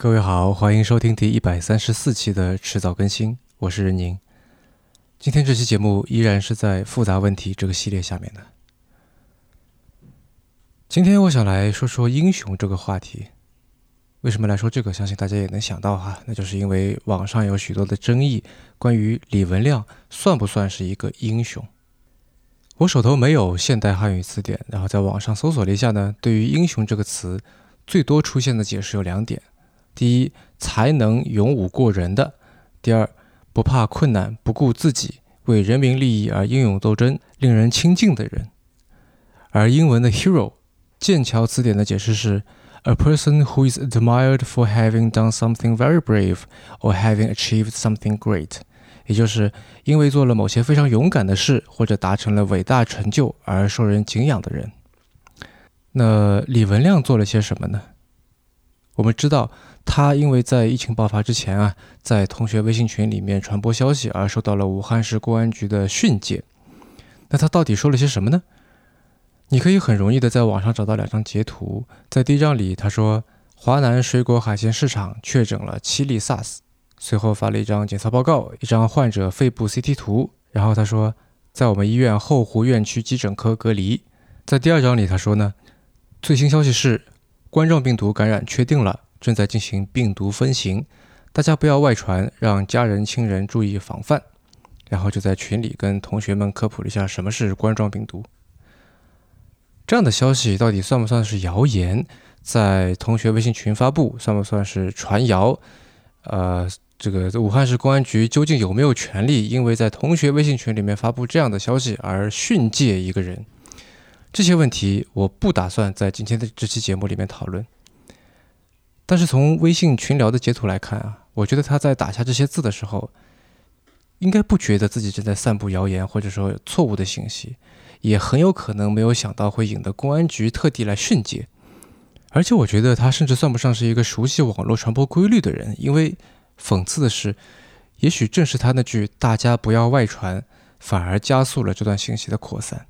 各位好，欢迎收听第一百三十四期的迟早更新，我是任宁。今天这期节目依然是在复杂问题这个系列下面的。今天我想来说说英雄这个话题。为什么来说这个？相信大家也能想到哈，那就是因为网上有许多的争议，关于李文亮算不算是一个英雄。我手头没有现代汉语词典，然后在网上搜索了一下呢，对于“英雄”这个词，最多出现的解释有两点：第一，才能勇武过人的；第二，不怕困难、不顾自己、为人民利益而英勇斗争、令人亲近的人。而英文的 “hero”，剑桥词典的解释是。A person who is admired for having done something very brave or having achieved something great，也就是因为做了某些非常勇敢的事或者达成了伟大成就而受人敬仰的人。那李文亮做了些什么呢？我们知道，他因为在疫情爆发之前啊，在同学微信群里面传播消息而受到了武汉市公安局的训诫。那他到底说了些什么呢？你可以很容易的在网上找到两张截图，在第一张里，他说华南水果海鲜市场确诊了七例 SARS，随后发了一张检测报告，一张患者肺部 CT 图，然后他说在我们医院后湖院区急诊科隔离。在第二张里，他说呢，最新消息是冠状病毒感染确定了，正在进行病毒分型，大家不要外传，让家人亲人注意防范。然后就在群里跟同学们科普了一下什么是冠状病毒。这样的消息到底算不算是谣言？在同学微信群发布，算不算是传谣？呃，这个武汉市公安局究竟有没有权利，因为在同学微信群里面发布这样的消息而训诫一个人？这些问题我不打算在今天的这期节目里面讨论。但是从微信群聊的截图来看啊，我觉得他在打下这些字的时候，应该不觉得自己正在散布谣言或者说错误的信息。也很有可能没有想到会引得公安局特地来训诫，而且我觉得他甚至算不上是一个熟悉网络传播规律的人，因为讽刺的是，也许正是他那句“大家不要外传”，反而加速了这段信息的扩散。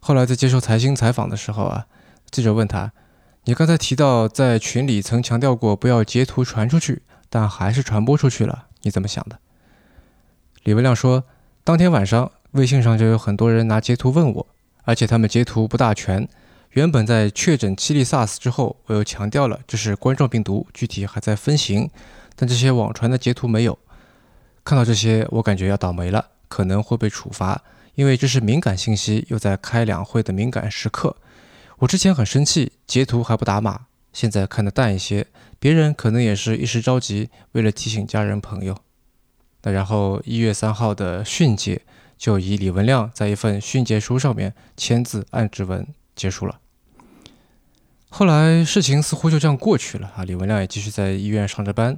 后来在接受财新采访的时候啊，记者问他：“你刚才提到在群里曾强调过不要截图传出去，但还是传播出去了，你怎么想的？”李文亮说：“当天晚上。”微信上就有很多人拿截图问我，而且他们截图不大全。原本在确诊七例 SARS 之后，我又强调了这是冠状病毒，具体还在分型，但这些网传的截图没有。看到这些，我感觉要倒霉了，可能会被处罚，因为这是敏感信息，又在开两会的敏感时刻。我之前很生气，截图还不打码，现在看得淡一些。别人可能也是一时着急，为了提醒家人朋友。那然后一月三号的训诫。就以李文亮在一份训诫书上面签字按指纹结束了。后来事情似乎就这样过去了啊，李文亮也继续在医院上着班。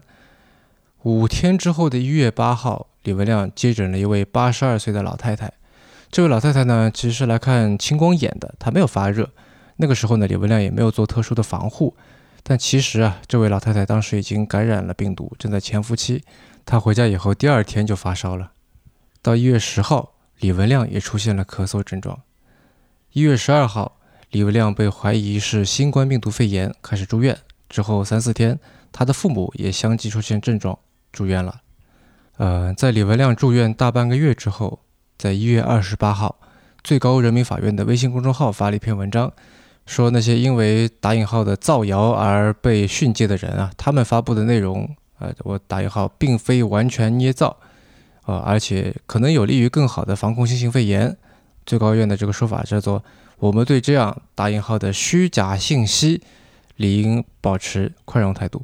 五天之后的一月八号，李文亮接诊了一位八十二岁的老太太。这位老太太呢，其实是来看青光眼的，她没有发热。那个时候呢，李文亮也没有做特殊的防护。但其实啊，这位老太太当时已经感染了病毒，正在潜伏期。她回家以后第二天就发烧了。到一月十号，李文亮也出现了咳嗽症状。一月十二号，李文亮被怀疑是新冠病毒肺炎，开始住院。之后三四天，他的父母也相继出现症状，住院了。呃，在李文亮住院大半个月之后，在一月二十八号，最高人民法院的微信公众号发了一篇文章，说那些因为打引号的造谣而被训诫的人啊，他们发布的内容，呃，我打引号，并非完全捏造。呃，而且可能有利于更好的防控新型肺炎。最高院的这个说法叫做：我们对这样打引号的虚假信息理应保持宽容态度。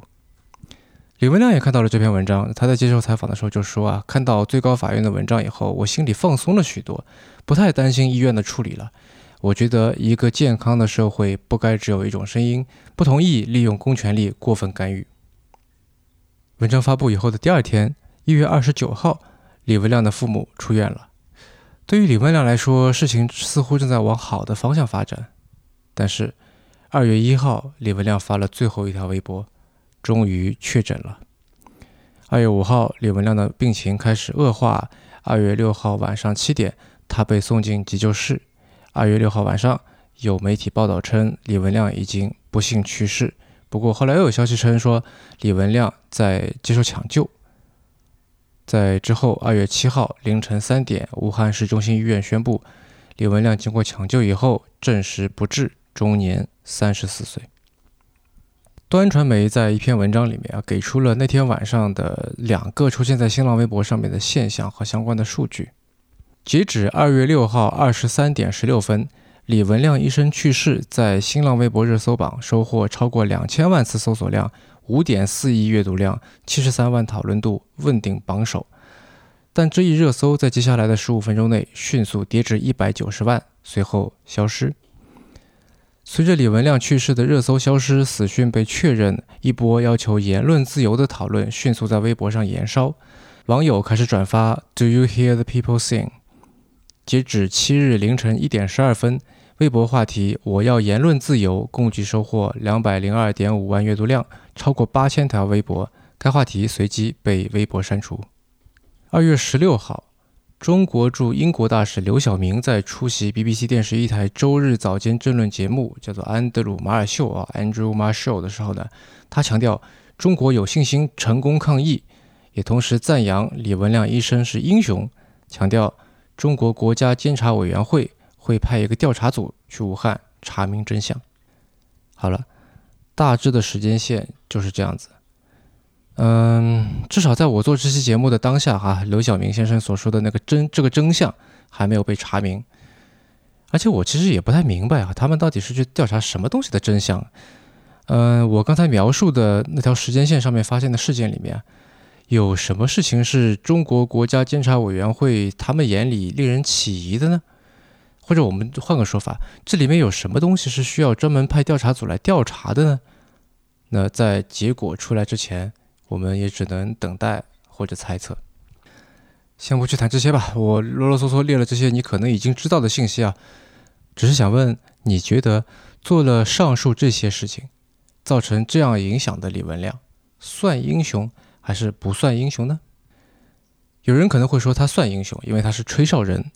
李文亮也看到了这篇文章，他在接受采访的时候就说啊，看到最高法院的文章以后，我心里放松了许多，不太担心医院的处理了。我觉得一个健康的社会不该只有一种声音，不同意利用公权力过分干预。文章发布以后的第二天，一月二十九号。李文亮的父母出院了。对于李文亮来说，事情似乎正在往好的方向发展。但是，二月一号，李文亮发了最后一条微博，终于确诊了。二月五号，李文亮的病情开始恶化。二月六号晚上七点，他被送进急救室。二月六号晚上，有媒体报道称李文亮已经不幸去世，不过后来又有消息称说李文亮在接受抢救。在之后，二月七号凌晨三点，武汉市中心医院宣布，李文亮经过抢救以后证实不治，终年三十四岁。端传媒在一篇文章里面啊，给出了那天晚上的两个出现在新浪微博上面的现象和相关的数据。截止二月六号二十三点十六分，李文亮医生去世，在新浪微博热搜榜收获超过两千万次搜索量。五点四亿阅读量，七十三万讨论度，问鼎榜首。但这一热搜在接下来的十五分钟内迅速跌至一百九十万，随后消失。随着李文亮去世的热搜消失，死讯被确认，一波要求言论自由的讨论迅速在微博上燃烧，网友开始转发 “Do you hear the people sing？” 截止七日凌晨一点十二分。微博话题“我要言论自由”共计收获两百零二点五万阅读量，超过八千条微博。该话题随即被微博删除。二月十六号，中国驻英国大使刘晓明在出席 BBC 电视一台周日早间政论节目，叫做《安德鲁·马尔秀》啊，Andrew Marshall 的时候呢，他强调中国有信心成功抗疫，也同时赞扬李文亮医生是英雄，强调中国国家监察委员会。会派一个调查组去武汉查明真相。好了，大致的时间线就是这样子。嗯，至少在我做这期节目的当下，哈，刘晓明先生所说的那个真这个真相还没有被查明。而且我其实也不太明白啊，他们到底是去调查什么东西的真相？嗯，我刚才描述的那条时间线上面发现的事件里面，有什么事情是中国国家监察委员会他们眼里令人起疑的呢？或者我们换个说法，这里面有什么东西是需要专门派调查组来调查的呢？那在结果出来之前，我们也只能等待或者猜测。先不去谈这些吧，我啰啰嗦嗦列了这些你可能已经知道的信息啊，只是想问，你觉得做了上述这些事情，造成这样影响的李文亮，算英雄还是不算英雄呢？有人可能会说他算英雄，因为他是吹哨人。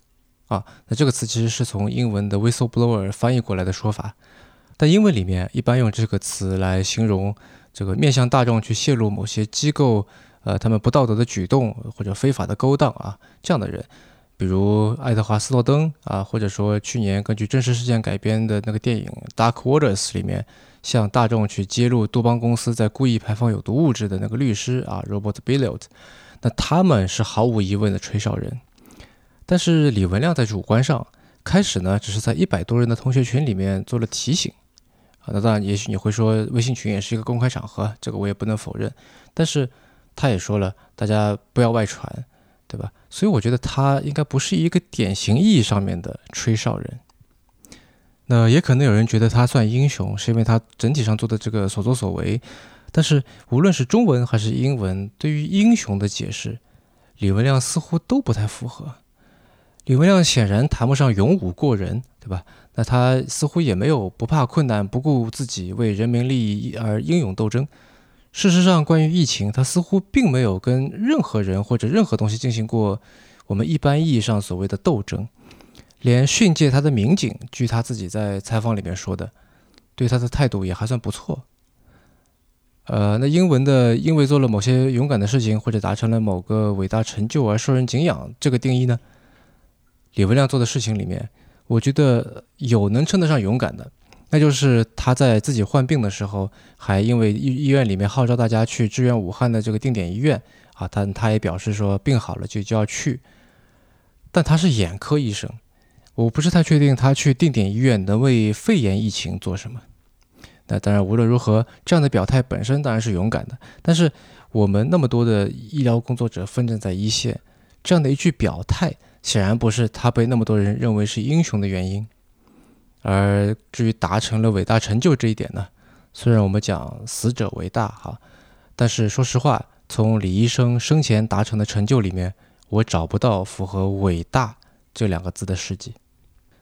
啊，那这个词其实是从英文的 whistleblower 翻译过来的说法，但英文里面一般用这个词来形容这个面向大众去泄露某些机构呃他们不道德的举动或者非法的勾当啊这样的人，比如爱德华斯诺登啊，或者说去年根据真实事件改编的那个电影 Dark Waters 里面向大众去揭露杜邦公司在故意排放有毒物质的那个律师啊 Robert Billiot，那他们是毫无疑问的吹哨人。但是李文亮在主观上开始呢，只是在一百多人的同学群里面做了提醒啊。那当然，也许你会说微信群也是一个公开场合，这个我也不能否认。但是他也说了，大家不要外传，对吧？所以我觉得他应该不是一个典型意义上面的吹哨人。那也可能有人觉得他算英雄，是因为他整体上做的这个所作所为。但是无论是中文还是英文，对于英雄的解释，李文亮似乎都不太符合。李文亮显然谈不上勇武过人，对吧？那他似乎也没有不怕困难、不顾自己为人民利益而英勇斗争。事实上，关于疫情，他似乎并没有跟任何人或者任何东西进行过我们一般意义上所谓的斗争。连训诫他的民警，据他自己在采访里面说的，对他的态度也还算不错。呃，那英文的因为做了某些勇敢的事情或者达成了某个伟大成就而受人敬仰，这个定义呢？李文亮做的事情里面，我觉得有能称得上勇敢的，那就是他在自己患病的时候，还因为医医院里面号召大家去支援武汉的这个定点医院啊，他他也表示说病好了就就要去，但他是眼科医生，我不是太确定他去定点医院能为肺炎疫情做什么。那当然无论如何，这样的表态本身当然是勇敢的，但是我们那么多的医疗工作者奋战在一线，这样的一句表态。显然不是他被那么多人认为是英雄的原因，而至于达成了伟大成就这一点呢？虽然我们讲死者为大哈，但是说实话，从李医生生前达成的成就里面，我找不到符合“伟大”这两个字的事迹。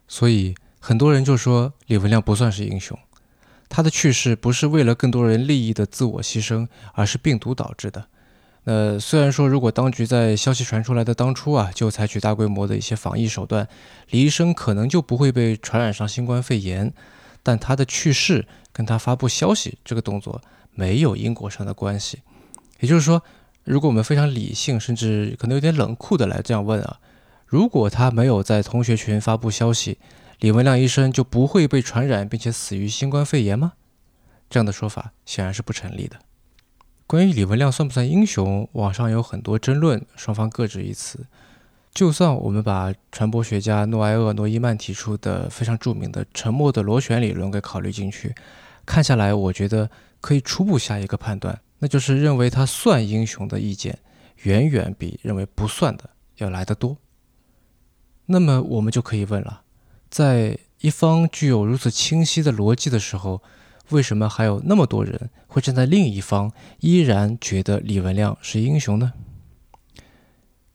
所以很多人就说李文亮不算是英雄，他的去世不是为了更多人利益的自我牺牲，而是病毒导致的。呃，虽然说如果当局在消息传出来的当初啊，就采取大规模的一些防疫手段，李医生可能就不会被传染上新冠肺炎，但他的去世跟他发布消息这个动作没有因果上的关系。也就是说，如果我们非常理性，甚至可能有点冷酷的来这样问啊，如果他没有在同学群发布消息，李文亮医生就不会被传染并且死于新冠肺炎吗？这样的说法显然是不成立的。关于李文亮算不算英雄，网上有很多争论，双方各执一词。就算我们把传播学家诺埃厄·诺伊曼提出的非常著名的“沉默的螺旋理论”给考虑进去，看下来，我觉得可以初步下一个判断，那就是认为他算英雄的意见远远比认为不算的要来得多。那么我们就可以问了，在一方具有如此清晰的逻辑的时候。为什么还有那么多人会站在另一方，依然觉得李文亮是英雄呢？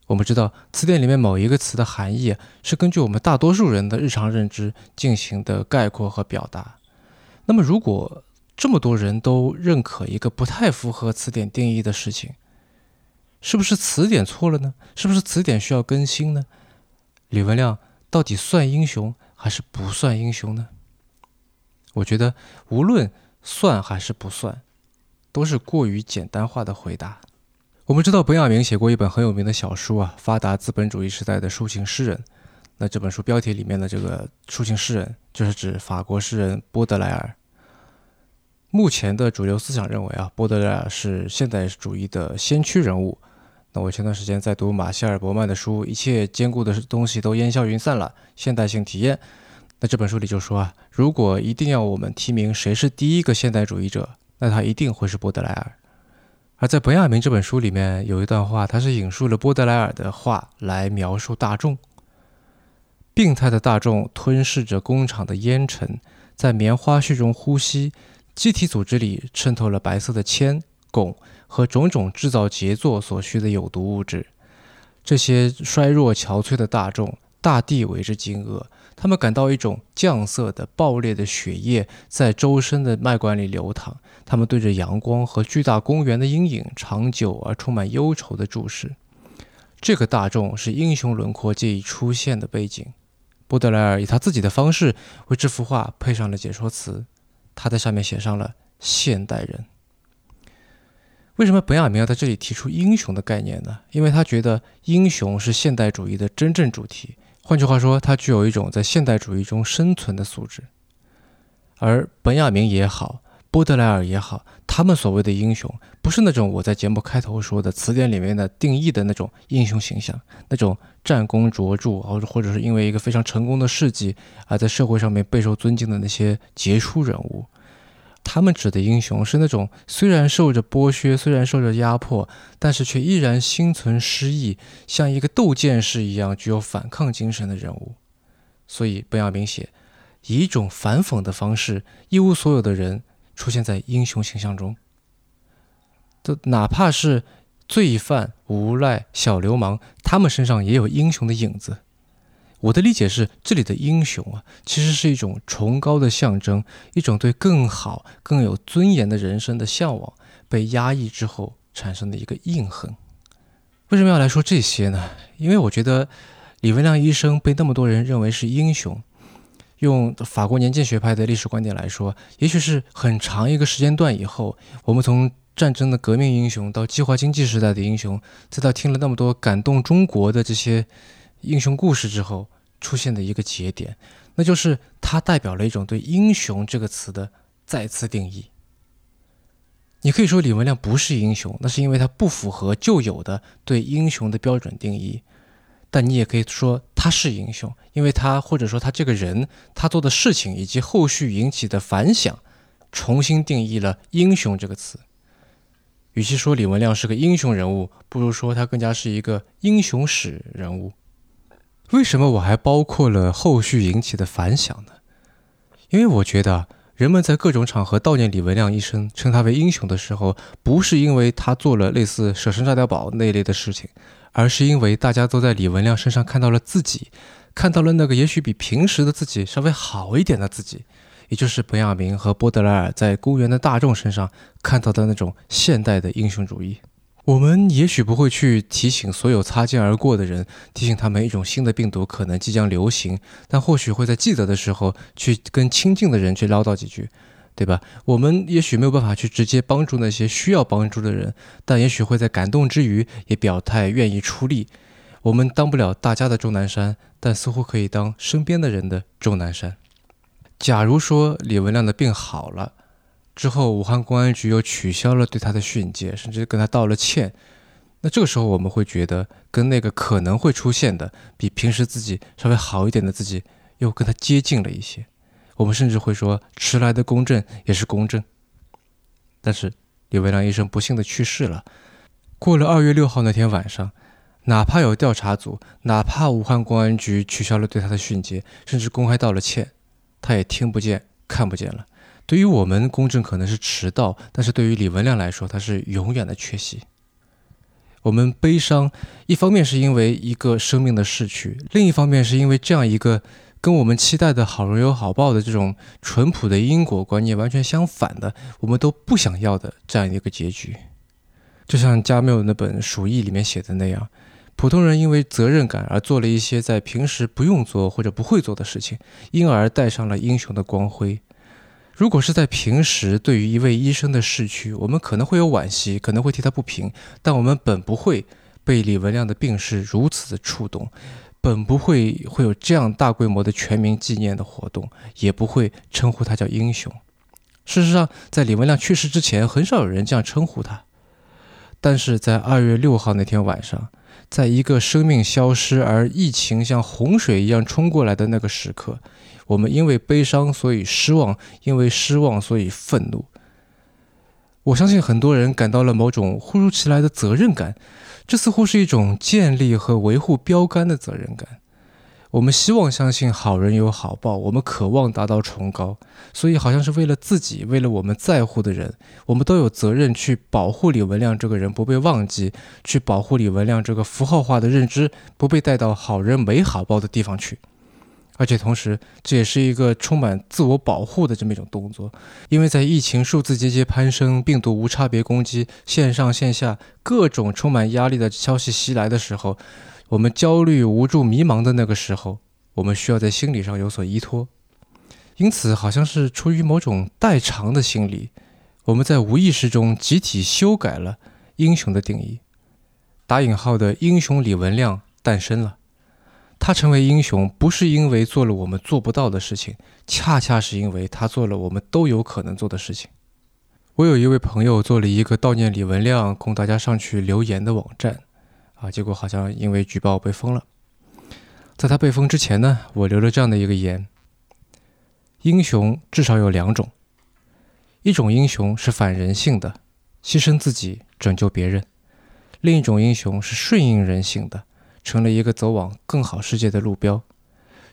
我们知道词典里面某一个词的含义是根据我们大多数人的日常认知进行的概括和表达。那么，如果这么多人都认可一个不太符合词典定义的事情，是不是词典错了呢？是不是词典需要更新呢？李文亮到底算英雄还是不算英雄呢？我觉得无论算还是不算，都是过于简单化的回答。我们知道本雅明写过一本很有名的小书啊，《发达资本主义时代的抒情诗人》。那这本书标题里面的这个抒情诗人，就是指法国诗人波德莱尔。目前的主流思想认为啊，波德莱尔是现代主义的先驱人物。那我前段时间在读马歇尔·伯曼的书，《一切坚固的东西都烟消云散了：现代性体验》。那这本书里就说啊，如果一定要我们提名谁是第一个现代主义者，那他一定会是波德莱尔。而在本雅明这本书里面有一段话，他是引述了波德莱尔的话来描述大众：病态的大众吞噬着工厂的烟尘，在棉花絮中呼吸，机体组织里渗透了白色的铅、汞和种种制造杰作所需的有毒物质。这些衰弱憔悴的大众，大地为之惊愕。他们感到一种酱色的爆裂的血液在周身的脉管里流淌。他们对着阳光和巨大公园的阴影，长久而充满忧愁的注视。这个大众是英雄轮廓借以出现的背景。波德莱尔以他自己的方式为这幅画配上了解说词。他在上面写上了“现代人”。为什么本雅明要在这里提出英雄的概念呢？因为他觉得英雄是现代主义的真正主题。换句话说，他具有一种在现代主义中生存的素质，而本雅明也好，波德莱尔也好，他们所谓的英雄，不是那种我在节目开头说的词典里面的定义的那种英雄形象，那种战功卓著，或者或者是因为一个非常成功的事迹而在社会上面备受尊敬的那些杰出人物。他们指的英雄是那种虽然受着剥削，虽然受着压迫，但是却依然心存诗意，像一个斗剑士一样具有反抗精神的人物。所以，本雅明写以一种反讽的方式，一无所有的人出现在英雄形象中。这哪怕是罪犯、无赖、小流氓，他们身上也有英雄的影子。我的理解是，这里的英雄啊，其实是一种崇高的象征，一种对更好、更有尊严的人生的向往，被压抑之后产生的一个印痕。为什么要来说这些呢？因为我觉得李文亮医生被那么多人认为是英雄，用法国年鉴学派的历史观点来说，也许是很长一个时间段以后，我们从战争的革命英雄到计划经济时代的英雄，再到听了那么多感动中国的这些英雄故事之后。出现的一个节点，那就是它代表了一种对“英雄”这个词的再次定义。你可以说李文亮不是英雄，那是因为他不符合旧有的对英雄的标准定义；但你也可以说他是英雄，因为他或者说他这个人，他做的事情以及后续引起的反响，重新定义了“英雄”这个词。与其说李文亮是个英雄人物，不如说他更加是一个英雄史人物。为什么我还包括了后续引起的反响呢？因为我觉得人们在各种场合悼念李文亮医生，称他为英雄的时候，不是因为他做了类似舍身炸碉堡那一类的事情，而是因为大家都在李文亮身上看到了自己，看到了那个也许比平时的自己稍微好一点的自己，也就是本雅明和波德莱尔在公园的大众身上看到的那种现代的英雄主义。我们也许不会去提醒所有擦肩而过的人，提醒他们一种新的病毒可能即将流行，但或许会在记得的时候去跟亲近的人去唠叨几句。对吧？我们也许没有办法去直接帮助那些需要帮助的人，但也许会在感动之余也表态愿意出力。我们当不了大家的钟南山，但似乎可以当身边的人的钟南山。假如说李文亮的病好了之后，武汉公安局又取消了对他的训诫，甚至跟他道了歉，那这个时候我们会觉得，跟那个可能会出现的比平时自己稍微好一点的自己，又跟他接近了一些。我们甚至会说，迟来的公正也是公正。但是李维良医生不幸的去世了。过了二月六号那天晚上，哪怕有调查组，哪怕武汉公安局取消了对他的训诫，甚至公开道了歉，他也听不见、看不见了。对于我们，公正可能是迟到，但是对于李文亮来说，他是永远的缺席。我们悲伤，一方面是因为一个生命的逝去，另一方面是因为这样一个。跟我们期待的好人有好报的这种淳朴的因果观念完全相反的，我们都不想要的这样一个结局。就像加缪那本《鼠疫》里面写的那样，普通人因为责任感而做了一些在平时不用做或者不会做的事情，因而带上了英雄的光辉。如果是在平时，对于一位医生的逝去，我们可能会有惋惜，可能会替他不平，但我们本不会被李文亮的病逝如此的触动。本不会会有这样大规模的全民纪念的活动，也不会称呼他叫英雄。事实上，在李文亮去世之前，很少有人这样称呼他。但是在二月六号那天晚上，在一个生命消失而疫情像洪水一样冲过来的那个时刻，我们因为悲伤所以失望，因为失望所以愤怒。我相信很多人感到了某种忽如其来的责任感。这似乎是一种建立和维护标杆的责任感。我们希望相信好人有好报，我们渴望达到崇高，所以好像是为了自己，为了我们在乎的人，我们都有责任去保护李文亮这个人不被忘记，去保护李文亮这个符号化的认知不被带到好人没好报的地方去。而且同时，这也是一个充满自我保护的这么一种动作，因为在疫情数字节节攀升、病毒无差别攻击、线上线下各种充满压力的消息袭来的时候，我们焦虑、无助、迷茫的那个时候，我们需要在心理上有所依托。因此，好像是出于某种代偿的心理，我们在无意识中集体修改了英雄的定义，打引号的英雄李文亮诞生了。他成为英雄，不是因为做了我们做不到的事情，恰恰是因为他做了我们都有可能做的事情。我有一位朋友做了一个悼念李文亮供大家上去留言的网站，啊，结果好像因为举报被封了。在他被封之前呢，我留了这样的一个言：英雄至少有两种，一种英雄是反人性的，牺牲自己拯救别人；另一种英雄是顺应人性的。成了一个走往更好世界的路标。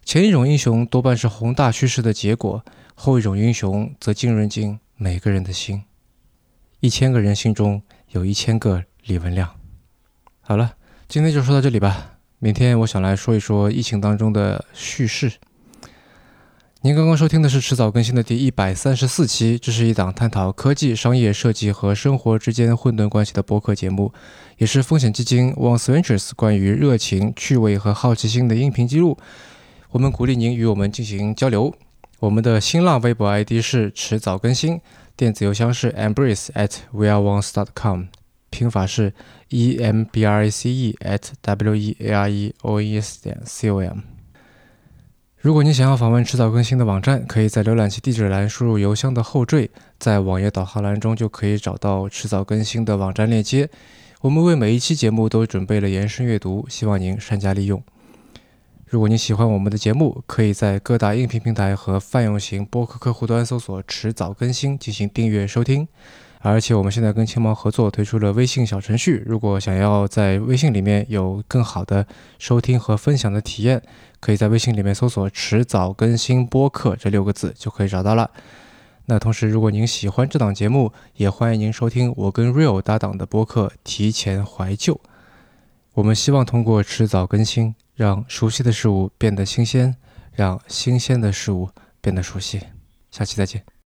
前一种英雄多半是宏大叙事的结果，后一种英雄则浸润进每个人的心。一千个人心中有一千个李文亮。好了，今天就说到这里吧。明天我想来说一说疫情当中的叙事。您刚刚收听的是迟早更新的第一百三十四期，这是一档探讨科技、商业、设计和生活之间混沌关系的播客节目，也是风险基金 One Ventures 关于热情、趣味和好奇心的音频记录。我们鼓励您与我们进行交流。我们的新浪微博 ID 是迟早更新，电子邮箱是 embrace at weareones.com，拼法是 e m b r a c e at w e a r e o e s 点 c o m。如果你想要访问迟早更新的网站，可以在浏览器地址栏输入邮箱的后缀，在网页导航栏中就可以找到迟早更新的网站链接。我们为每一期节目都准备了延伸阅读，希望您善加利用。如果您喜欢我们的节目，可以在各大音频平台和泛用型播客客户端搜索“迟早更新”进行订阅收听。而且我们现在跟青毛合作推出了微信小程序，如果想要在微信里面有更好的收听和分享的体验，可以在微信里面搜索“迟早更新播客”这六个字就可以找到了。那同时，如果您喜欢这档节目，也欢迎您收听我跟 Real 搭档的播客《提前怀旧》。我们希望通过迟早更新，让熟悉的事物变得新鲜，让新鲜的事物变得熟悉。下期再见。